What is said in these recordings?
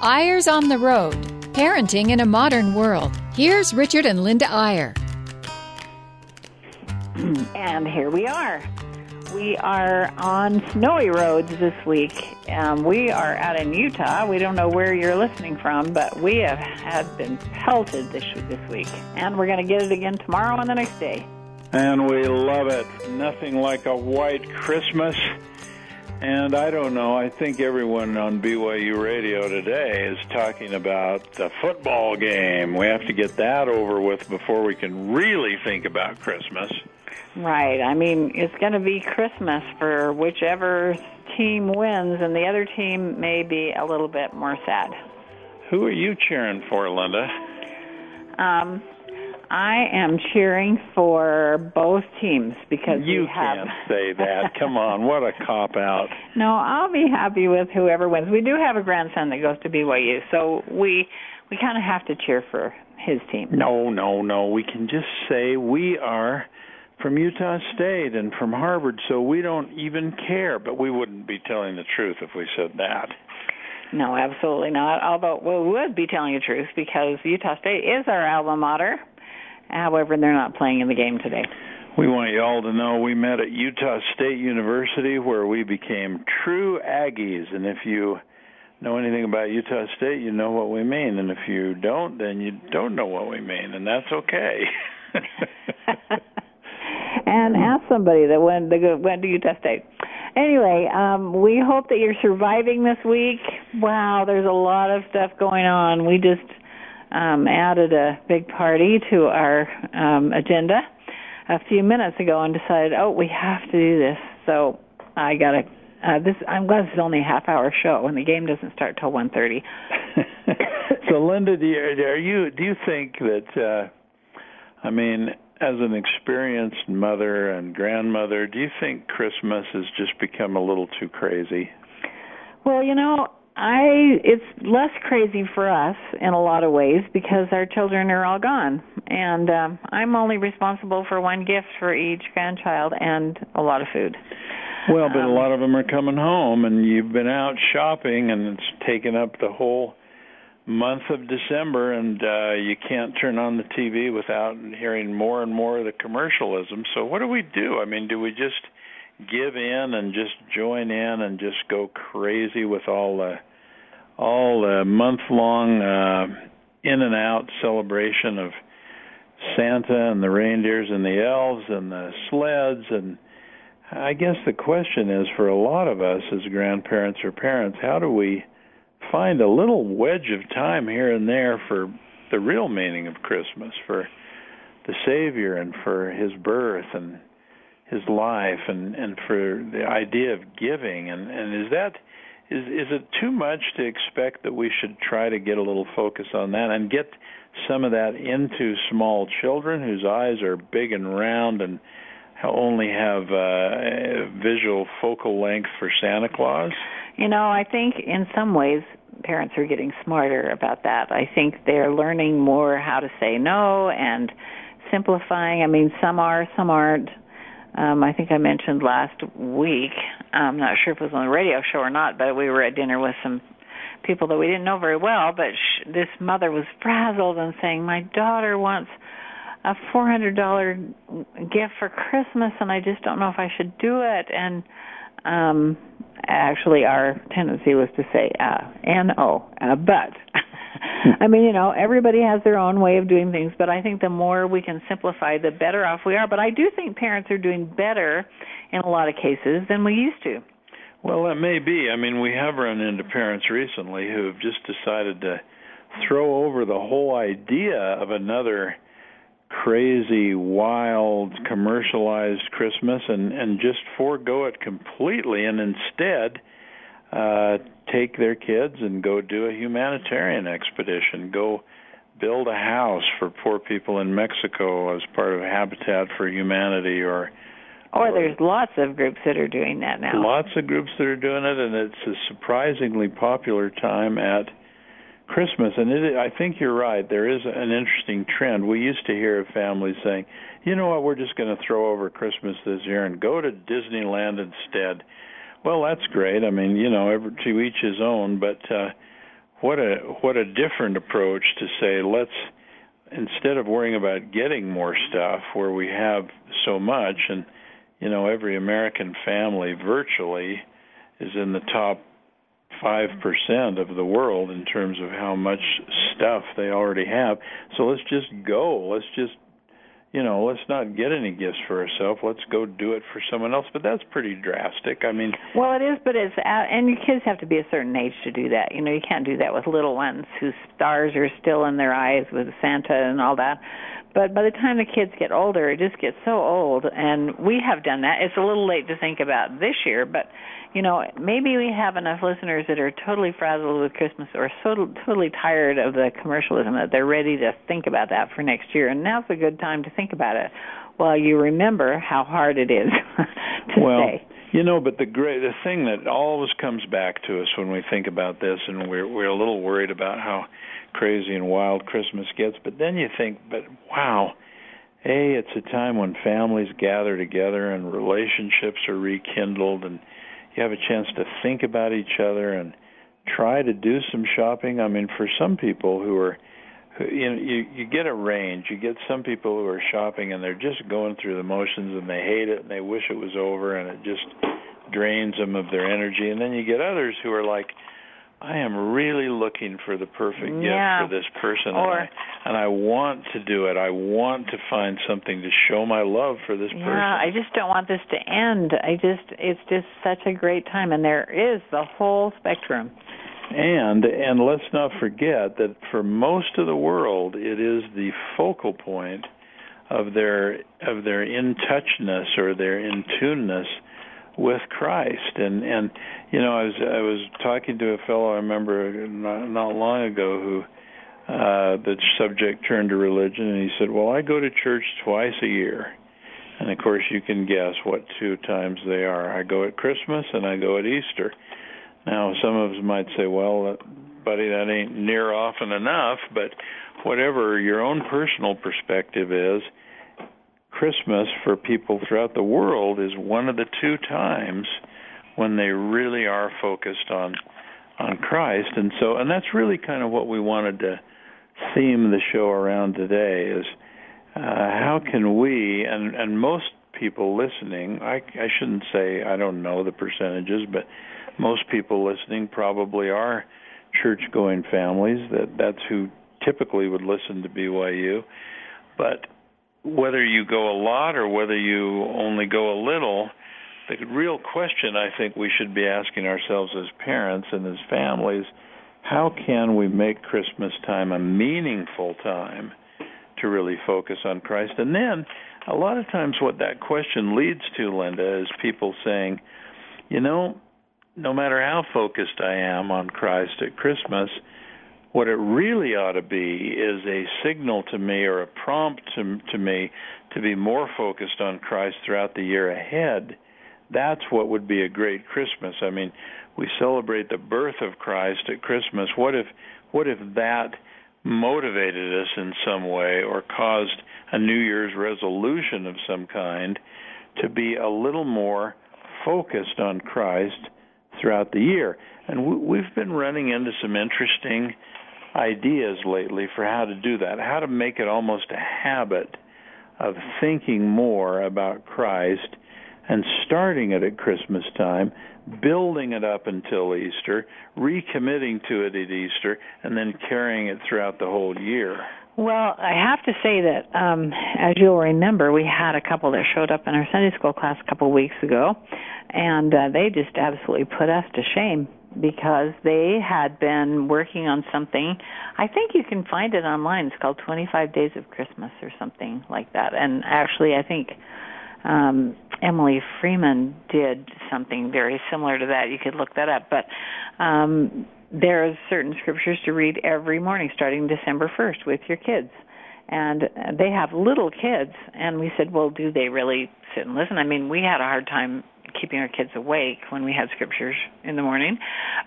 Eyres on the Road Parenting in a Modern World. Here's Richard and Linda Eyre. And here we are. We are on snowy roads this week. Um, we are out in Utah. We don't know where you're listening from, but we have had been pelted this this week, and we're going to get it again tomorrow and the next day. And we love it. Nothing like a white Christmas. And I don't know, I think everyone on BYU radio today is talking about the football game. We have to get that over with before we can really think about Christmas. Right. I mean, it's going to be Christmas for whichever team wins, and the other team may be a little bit more sad. Who are you cheering for, Linda? Um, I am cheering for both teams because you we have... can't say that. Come on, what a cop out! No, I'll be happy with whoever wins. We do have a grandson that goes to BYU, so we we kind of have to cheer for his team. No, no, no. We can just say we are from Utah State and from Harvard, so we don't even care. But we wouldn't be telling the truth if we said that. No, absolutely not. Although we would be telling the truth because Utah State is our alma mater. However, they're not playing in the game today. We want you all to know we met at Utah State University where we became true Aggies. And if you know anything about Utah State, you know what we mean. And if you don't, then you don't know what we mean. And that's okay. and ask somebody that went, that went to Utah State. Anyway, um, we hope that you're surviving this week. Wow, there's a lot of stuff going on. We just um, added a big party to our um, agenda a few minutes ago and decided, oh, we have to do this. So I got to. Uh, this I'm glad this is only a half hour show and the game doesn't start till one thirty. so Linda, do you, are you do you think that uh, I mean as an experienced mother and grandmother, do you think Christmas has just become a little too crazy? Well, you know, I it's less crazy for us in a lot of ways because our children are all gone, and um, I'm only responsible for one gift for each grandchild and a lot of food. Well, but um, a lot of them are coming home, and you've been out shopping, and it's taken up the whole month of December, and uh, you can't turn on the TV without hearing more and more of the commercialism. So, what do we do? I mean, do we just give in and just join in and just go crazy with all the all the month long uh, in and out celebration of Santa and the reindeers and the elves and the sleds. And I guess the question is for a lot of us as grandparents or parents, how do we find a little wedge of time here and there for the real meaning of Christmas, for the Savior and for his birth and his life and and for the idea of giving? And and is that is is it too much to expect that we should try to get a little focus on that and get some of that into small children whose eyes are big and round and only have uh, visual focal length for Santa Claus? You know, I think in some ways parents are getting smarter about that. I think they're learning more how to say no and simplifying. I mean, some are, some aren't. Um, I think I mentioned last week. I'm not sure if it was on the radio show or not, but we were at dinner with some people that we didn't know very well. But sh- this mother was frazzled and saying, "My daughter wants a $400 gift for Christmas, and I just don't know if I should do it." And um, actually, our tendency was to say uh, "no," uh, but I mean, you know, everybody has their own way of doing things, but I think the more we can simplify, the better off we are. But I do think parents are doing better in a lot of cases than we used to. Well, that may be. I mean, we have run into parents recently who have just decided to throw over the whole idea of another crazy, wild, commercialized Christmas and and just forego it completely and instead uh, take their kids and go do a humanitarian expedition, go build a house for poor people in Mexico as part of Habitat for Humanity or or there's lots of groups that are doing that now. Lots of groups that are doing it and it's a surprisingly popular time at Christmas and it I think you're right there is an interesting trend. We used to hear of families saying, "You know what, we're just going to throw over Christmas this year and go to Disneyland instead." Well, that's great. I mean, you know, every, to each his own. But uh, what a what a different approach to say let's instead of worrying about getting more stuff where we have so much and you know every American family virtually is in the top 5% of the world in terms of how much stuff they already have. So let's just go. Let's just you know, let's not get any gifts for ourselves. Let's go do it for someone else. But that's pretty drastic. I mean, well, it is, but it's uh, and your kids have to be a certain age to do that. You know, you can't do that with little ones whose stars are still in their eyes with Santa and all that. But by the time the kids get older, it just gets so old, and we have done that. It's a little late to think about this year, but you know, maybe we have enough listeners that are totally frazzled with Christmas or so totally tired of the commercialism that they're ready to think about that for next year. And now's a good time to think about it while you remember how hard it is to well, stay. You know, but the great the thing that always comes back to us when we think about this, and we're we're a little worried about how crazy and wild Christmas gets, but then you think, but wow, a it's a time when families gather together and relationships are rekindled and you have a chance to think about each other and try to do some shopping. I mean, for some people who are you know you you get a range. You get some people who are shopping and they're just going through the motions and they hate it and they wish it was over and it just drains them of their energy. And then you get others who are like I am really looking for the perfect yeah. gift for this person, or, and, I, and I want to do it. I want to find something to show my love for this yeah, person. Yeah, I just don't want this to end. I just, it's just such a great time, and there is the whole spectrum. And and let's not forget that for most of the world, it is the focal point of their of their in touchness or their in tuneness with Christ. And and you know, I was I was talking to a fellow I remember not, not long ago who uh the subject turned to religion and he said, "Well, I go to church twice a year." And of course, you can guess what two times they are. I go at Christmas and I go at Easter. Now, some of us might say, "Well, buddy, that ain't near often enough," but whatever your own personal perspective is, Christmas for people throughout the world is one of the two times when they really are focused on on Christ. And so and that's really kind of what we wanted to theme the show around today is uh, how can we and and most people listening I I shouldn't say I don't know the percentages but most people listening probably are church going families that that's who typically would listen to BYU but whether you go a lot or whether you only go a little, the real question I think we should be asking ourselves as parents and as families, how can we make Christmas time a meaningful time to really focus on Christ? And then a lot of times what that question leads to, Linda, is people saying, you know, no matter how focused I am on Christ at Christmas, what it really ought to be is a signal to me or a prompt to, to me to be more focused on Christ throughout the year ahead. That's what would be a great Christmas. I mean, we celebrate the birth of Christ at Christmas. What if what if that motivated us in some way or caused a New Year's resolution of some kind to be a little more focused on Christ throughout the year? And we've been running into some interesting ideas lately for how to do that, how to make it almost a habit of thinking more about Christ and starting it at Christmas time, building it up until Easter, recommitting to it at Easter, and then carrying it throughout the whole year. Well, I have to say that, um, as you'll remember, we had a couple that showed up in our Sunday school class a couple of weeks ago, and uh, they just absolutely put us to shame because they had been working on something. I think you can find it online. It's called 25 Days of Christmas or something like that. And actually, I think um, Emily Freeman did something very similar to that. You could look that up. But um, there are certain scriptures to read every morning starting December 1st with your kids. And they have little kids. And we said, well, do they really sit and listen? I mean, we had a hard time keeping our kids awake when we had scriptures in the morning.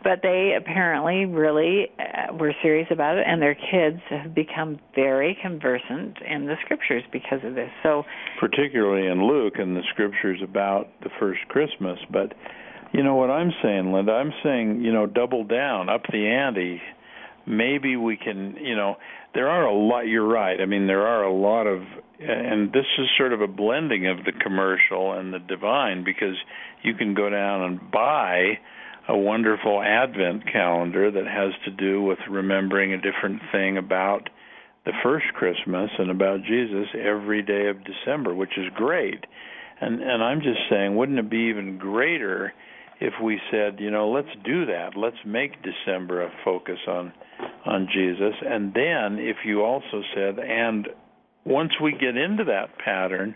But they apparently really uh, were serious about it, and their kids have become very conversant in the scriptures because of this. So, particularly in Luke and the scriptures about the first Christmas. But you know what I'm saying, Linda? I'm saying you know double down, up the ante. maybe we can, you know, there are a lot. You're right. I mean, there are a lot of, and this is sort of a blending of the commercial and the divine because you can go down and buy a wonderful Advent calendar that has to do with remembering a different thing about the first Christmas and about Jesus every day of December, which is great. And and I'm just saying, wouldn't it be even greater if we said, you know, let's do that. Let's make December a focus on on Jesus. And then if you also said, and once we get into that pattern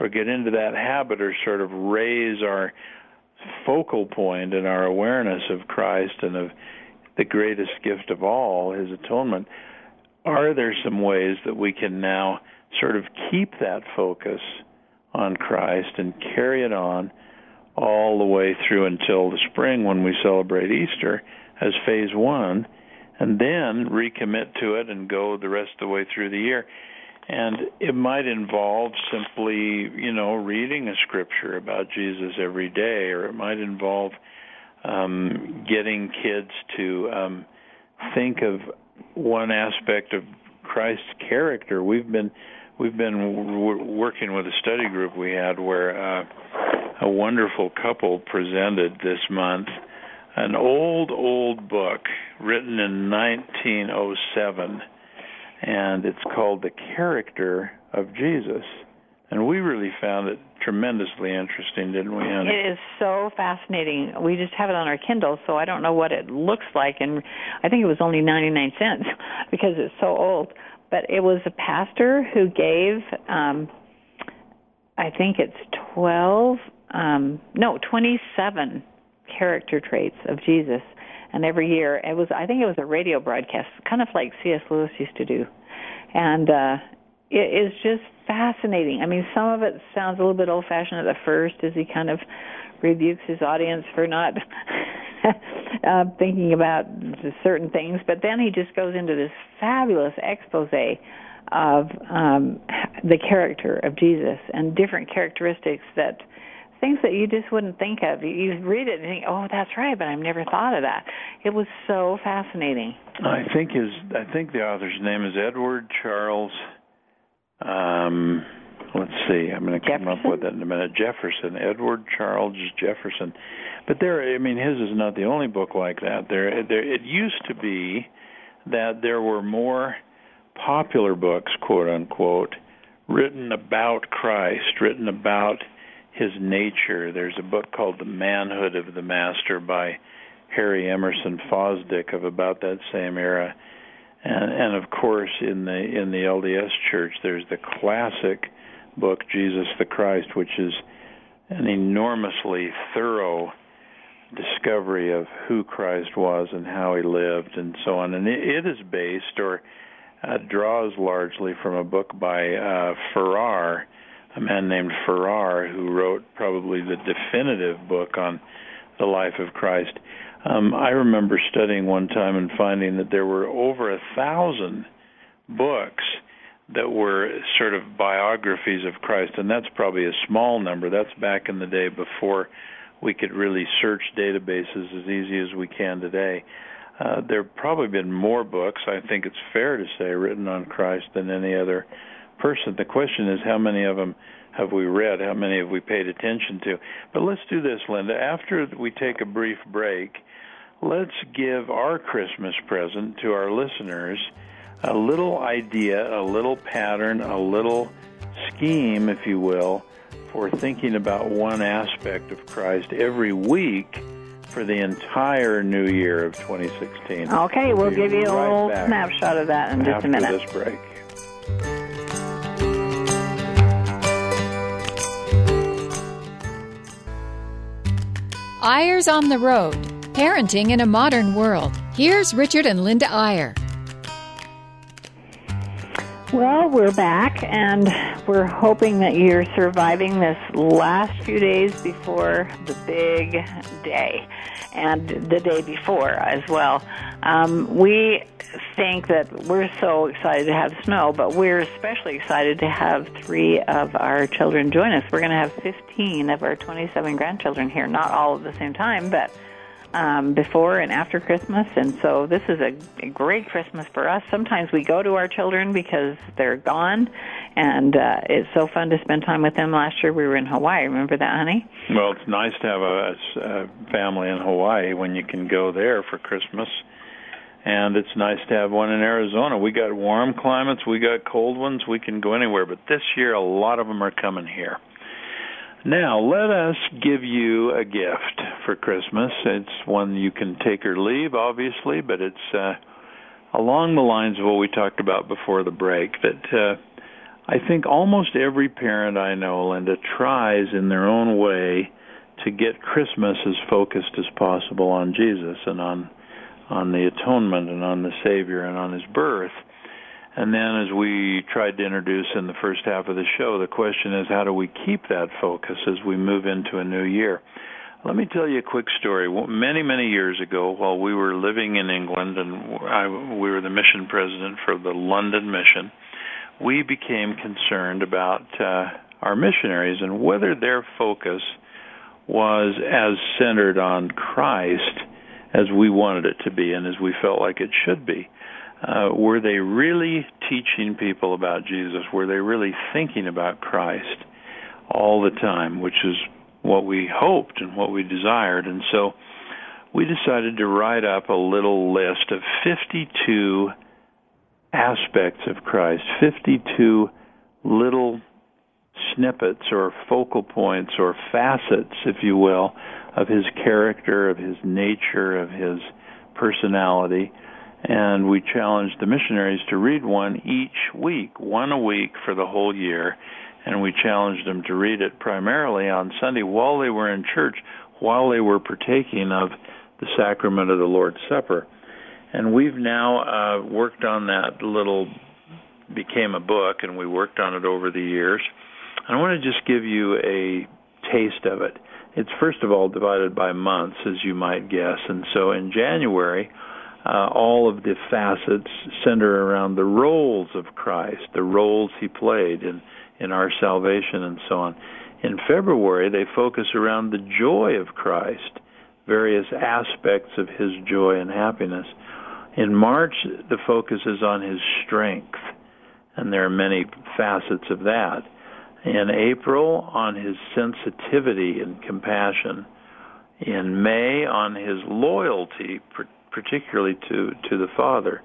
or get into that habit or sort of raise our focal and our awareness of Christ and of the greatest gift of all, his atonement, are there some ways that we can now sort of keep that focus on Christ and carry it on all the way through until the spring when we celebrate Easter as phase one, and then recommit to it and go the rest of the way through the year. And it might involve simply, you know, reading a scripture about Jesus every day, or it might involve um, getting kids to um, think of one aspect of Christ's character. We've been we've been w- working with a study group we had where uh, a wonderful couple presented this month an old old book written in 1907 and it's called The Character of Jesus. And we really found it tremendously interesting, didn't we, Annie? It is so fascinating. We just have it on our Kindle, so I don't know what it looks like. And I think it was only 99 cents because it's so old. But it was a pastor who gave, um, I think it's 12, um, no, 27 character traits of Jesus. And every year, it was, I think it was a radio broadcast, kind of like C.S. Lewis used to do. And, uh, it is just fascinating. I mean, some of it sounds a little bit old fashioned at the first as he kind of rebukes his audience for not uh, thinking about certain things, but then he just goes into this fabulous expose of um, the character of Jesus and different characteristics that things that you just wouldn't think of. You read it and think, "Oh, that's right," but I've never thought of that. It was so fascinating. I think his I think the author's name is Edward Charles um, let's see. I'm going to come Jefferson? up with it in a minute. Jefferson, Edward Charles Jefferson. But there, I mean, his is not the only book like that. There, there. It used to be that there were more popular books, quote unquote, written about Christ, written about his nature. There's a book called The Manhood of the Master by Harry Emerson Fosdick of about that same era and, and of course in the in the LDS Church there's the classic book Jesus the Christ, which is an enormously thorough discovery of who Christ was and how he lived and so on. And it, is based or uh, draws largely from a book by uh, Farrar, a man named Farrar, who wrote probably the definitive book on the life of Christ. Um, I remember studying one time and finding that there were over a thousand books that were sort of biographies of Christ, and that's probably a small number. That's back in the day before we could really search databases as easy as we can today. Uh, there have probably been more books, I think it's fair to say, written on Christ than any other person. The question is how many of them have we read? How many have we paid attention to? But let's do this, Linda. After we take a brief break, let's give our Christmas present to our listeners a little idea, a little pattern, a little scheme, if you will, for thinking about one aspect of Christ every week for the entire new year of 2016. Okay, we'll, we'll give you a little snapshot of that in just a minute. this break. Eyres on the Road Parenting in a Modern World. Here's Richard and Linda Eyre. Well, we're back, and we're hoping that you're surviving this last few days before the big day, and the day before as well. Um, we think that we're so excited to have snow, but we're especially excited to have three of our children join us. We're going to have 15 of our 27 grandchildren here, not all at the same time, but um, before and after Christmas, and so this is a, a great Christmas for us. Sometimes we go to our children because they're gone, and uh, it's so fun to spend time with them. Last year we were in Hawaii. Remember that, honey? Well, it's nice to have a, a family in Hawaii when you can go there for Christmas and it's nice to have one in Arizona. We got warm climates, we got cold ones, we can go anywhere, but this year a lot of them are coming here. Now, let us give you a gift for Christmas. It's one you can take or leave, obviously, but it's uh, along the lines of what we talked about before the break that uh, I think almost every parent I know, Linda, tries in their own way to get Christmas as focused as possible on Jesus and on on the atonement and on the Savior and on his birth. And then, as we tried to introduce in the first half of the show, the question is how do we keep that focus as we move into a new year? Let me tell you a quick story. Many, many years ago, while we were living in England and I, we were the mission president for the London mission, we became concerned about uh, our missionaries and whether their focus was as centered on Christ as we wanted it to be and as we felt like it should be. Uh, were they really teaching people about Jesus? Were they really thinking about Christ all the time, which is what we hoped and what we desired? And so we decided to write up a little list of 52 aspects of Christ, 52 little snippets or focal points or facets, if you will, of his character, of his nature, of his personality. And we challenged the missionaries to read one each week, one a week for the whole year. And we challenged them to read it primarily on Sunday while they were in church, while they were partaking of the sacrament of the Lord's Supper. And we've now uh, worked on that little, became a book, and we worked on it over the years. I want to just give you a taste of it. It's first of all divided by months, as you might guess. And so in January, uh, all of the facets center around the roles of Christ, the roles he played in, in our salvation and so on. In February, they focus around the joy of Christ, various aspects of his joy and happiness. In March, the focus is on his strength, and there are many facets of that in April on his sensitivity and compassion, in May on his loyalty, particularly to, to the Father,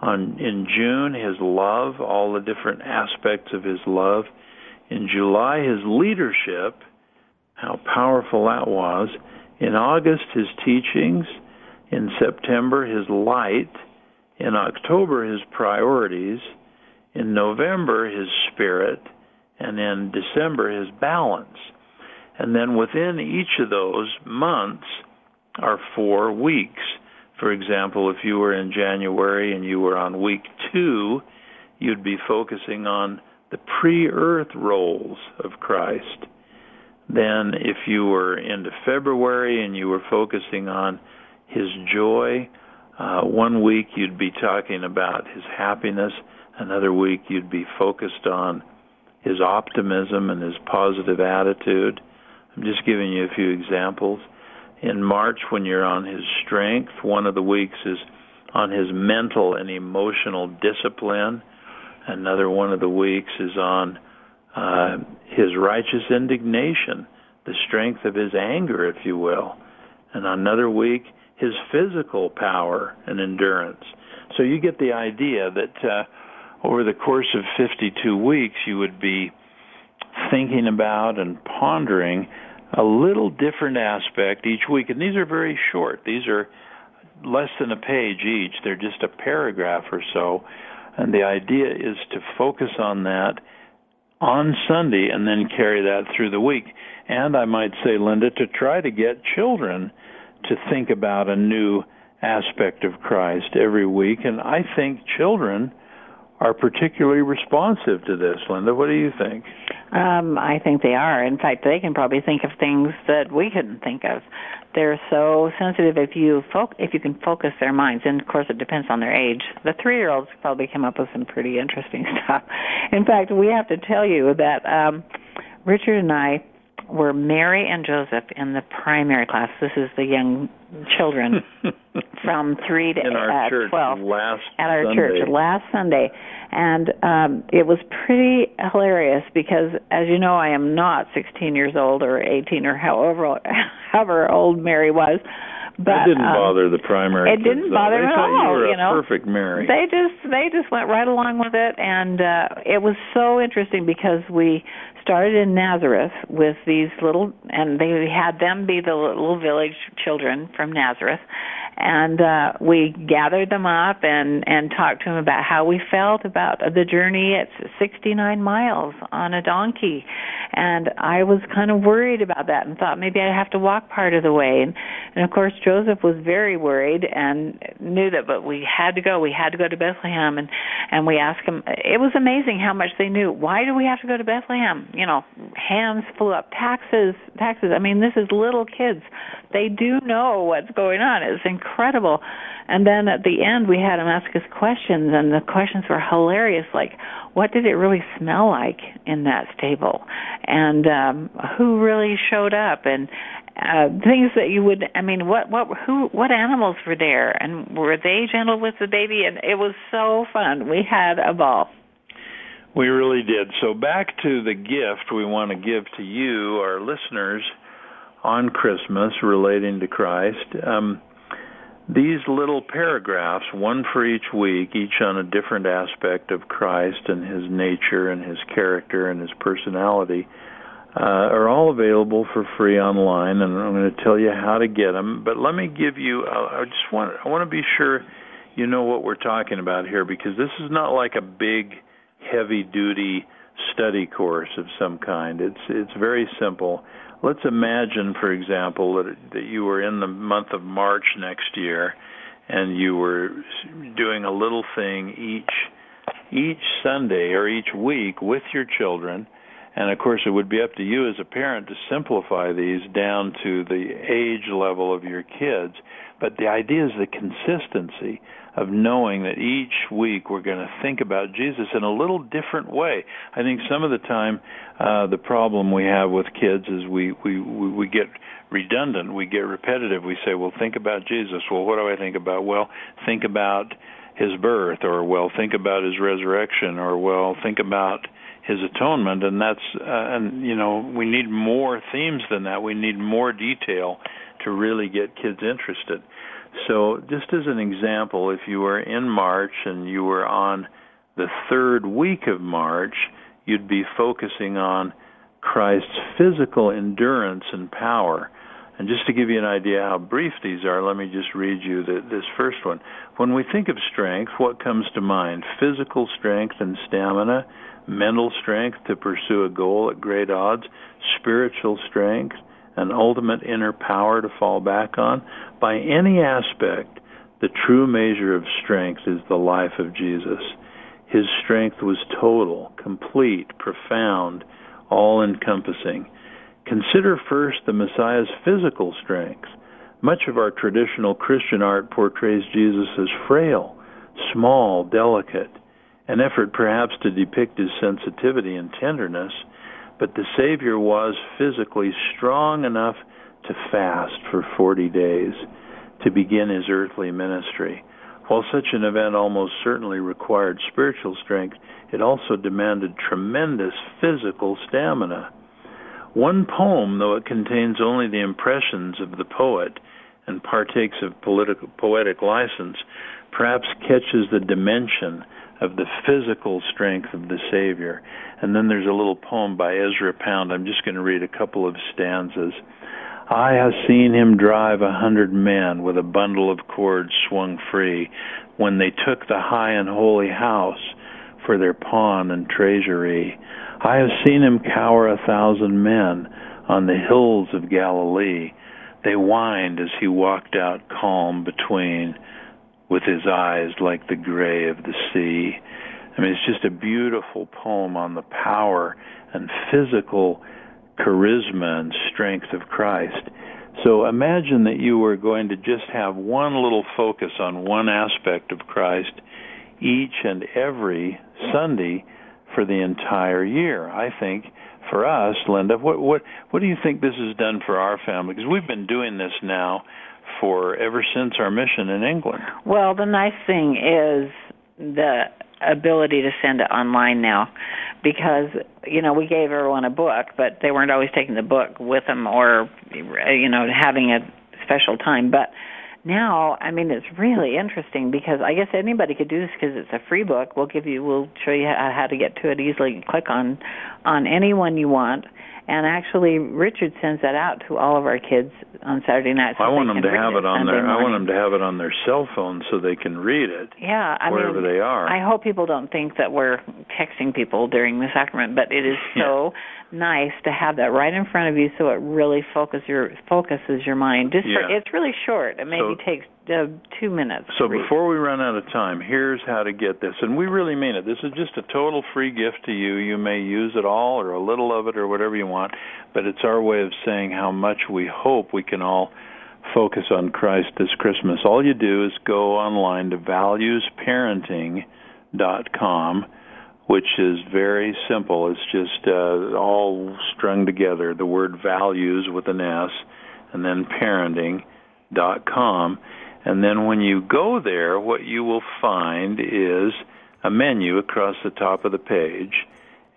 on, in June his love, all the different aspects of his love, in July his leadership, how powerful that was, in August his teachings, in September his light, in October his priorities, in November his spirit, and in December his balance. And then within each of those months are four weeks. For example, if you were in January and you were on week two, you'd be focusing on the pre earth roles of Christ. Then, if you were into February and you were focusing on his joy, uh, one week you'd be talking about his happiness, another week you'd be focused on his optimism and his positive attitude. I'm just giving you a few examples. In March, when you're on his strength, one of the weeks is on his mental and emotional discipline. Another one of the weeks is on uh, his righteous indignation, the strength of his anger, if you will. And another week, his physical power and endurance. So you get the idea that uh, over the course of 52 weeks, you would be thinking about and pondering a little different aspect each week. And these are very short. These are less than a page each. They're just a paragraph or so. And the idea is to focus on that on Sunday and then carry that through the week. And I might say, Linda, to try to get children to think about a new aspect of Christ every week. And I think children are particularly responsive to this. Linda, what do you think? Um, I think they are. In fact, they can probably think of things that we couldn't think of. They're so sensitive if you fo- if you can focus their minds, and of course it depends on their age. The three-year-olds probably come up with some pretty interesting stuff. In fact, we have to tell you that um, Richard and I were Mary and Joseph in the primary class. This is the young children from three to in our uh, church twelve last at our Sunday. church last Sunday, and um, it was pretty hilarious because, as you know, I am not 16 years old or 18 or however however old Mary was. But it didn't um, bother the primary. it kids, didn't though. bother they at thought you all, were you a know. perfect Mary. They just they just went right along with it, and uh, it was so interesting because we started in Nazareth with these little, and they had them be the little village children from Nazareth, and uh, we gathered them up and and talked to them about how we felt about the journey. It's 69 miles on a donkey, and I was kind of worried about that and thought maybe I'd have to walk part of the way. And, and of course, Joseph was very worried and knew that, but we had to go. We had to go to Bethlehem, and and we asked him. It was amazing how much they knew. Why do we have to go to Bethlehem? You know, hands flew up. Taxes, taxes. I mean, this is little kids. They do know what's going on. It's incredible. And then at the end, we had him ask us questions, and the questions were hilarious. Like, what did it really smell like in that stable, and um, who really showed up, and uh, things that you would. I mean, what what who what animals were there, and were they gentle with the baby? And it was so fun. We had a ball. We really did. So back to the gift we want to give to you, our listeners, on Christmas relating to Christ. Um, these little paragraphs, one for each week, each on a different aspect of Christ and his nature and his character and his personality, uh, are all available for free online, and I'm going to tell you how to get them. But let me give you. I just want. I want to be sure you know what we're talking about here because this is not like a big, heavy-duty study course of some kind. It's it's very simple. Let's imagine, for example, that that you were in the month of March next year, and you were doing a little thing each each Sunday or each week with your children. And of course, it would be up to you as a parent to simplify these down to the age level of your kids. But the idea is the consistency of knowing that each week we're going to think about Jesus in a little different way. I think some of the time uh, the problem we have with kids is we, we we get redundant, we get repetitive. We say, "Well, think about Jesus." Well, what do I think about? Well, think about his birth, or well, think about his resurrection, or well, think about his atonement and that's uh, and you know we need more themes than that we need more detail to really get kids interested so just as an example if you were in march and you were on the third week of march you'd be focusing on christ's physical endurance and power and just to give you an idea how brief these are, let me just read you the, this first one. When we think of strength, what comes to mind? Physical strength and stamina, mental strength to pursue a goal at great odds, spiritual strength, an ultimate inner power to fall back on. By any aspect, the true measure of strength is the life of Jesus. His strength was total, complete, profound, all encompassing. Consider first the Messiah's physical strength. Much of our traditional Christian art portrays Jesus as frail, small, delicate, an effort perhaps to depict his sensitivity and tenderness, but the Savior was physically strong enough to fast for 40 days to begin his earthly ministry. While such an event almost certainly required spiritual strength, it also demanded tremendous physical stamina. One poem, though it contains only the impressions of the poet and partakes of political, poetic license, perhaps catches the dimension of the physical strength of the Savior. And then there's a little poem by Ezra Pound. I'm just going to read a couple of stanzas. I have seen him drive a hundred men with a bundle of cords swung free when they took the high and holy house for their pawn and treasury. I have seen him cower a thousand men on the hills of Galilee. They whined as he walked out calm between, with his eyes like the gray of the sea. I mean, it's just a beautiful poem on the power and physical charisma and strength of Christ. So imagine that you were going to just have one little focus on one aspect of Christ each and every Sunday for the entire year. I think for us, Linda, what what what do you think this has done for our family? Because we've been doing this now for ever since our mission in England. Well, the nice thing is the ability to send it online now because you know we gave everyone a book but they weren't always taking the book with them or you know having a special time. But now i mean it's really interesting because i guess anybody could do this because it's a free book. We'll give you we'll show you how to get to it easily. Click on on any one you want and actually, Richard sends that out to all of our kids on Saturday nights. So I want them to have it on Sunday their. Morning. I want them to have it on their cell phone so they can read it. Yeah, I wherever mean, they are. I hope people don't think that we're texting people during the sacrament, but it is so nice to have that right in front of you, so it really focus your focuses your mind. Just yeah. for, it's really short. It maybe so, takes uh, two minutes. So before we run out of time, here's how to get this, and we really mean it. This is just a total free gift to you. You may use it all or a little of it or whatever you want, but it's our way of saying how much we hope we can all focus on Christ this Christmas. All you do is go online to valuesparenting.com, which is very simple. It's just uh, all strung together. The word values with an S, and then parenting.com and then when you go there, what you will find is a menu across the top of the page.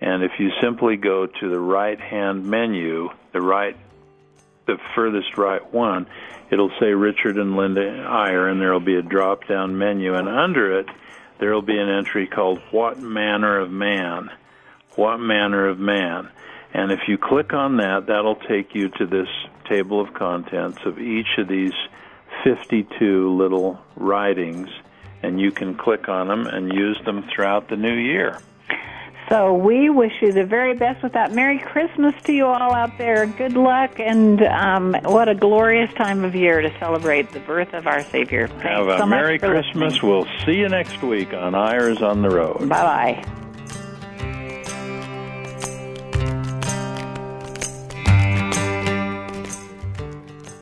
And if you simply go to the right hand menu, the right the furthest right one, it'll say Richard and Linda Eyre and there'll be a drop down menu and under it there'll be an entry called What Manner of Man. What Manner of Man. And if you click on that, that'll take you to this table of contents of each of these 52 little writings, and you can click on them and use them throughout the new year. So we wish you the very best with that. Merry Christmas to you all out there. Good luck, and um, what a glorious time of year to celebrate the birth of our Savior. Thanks Have a so Merry Christmas. Listening. We'll see you next week on Eyres on the Road. Bye bye.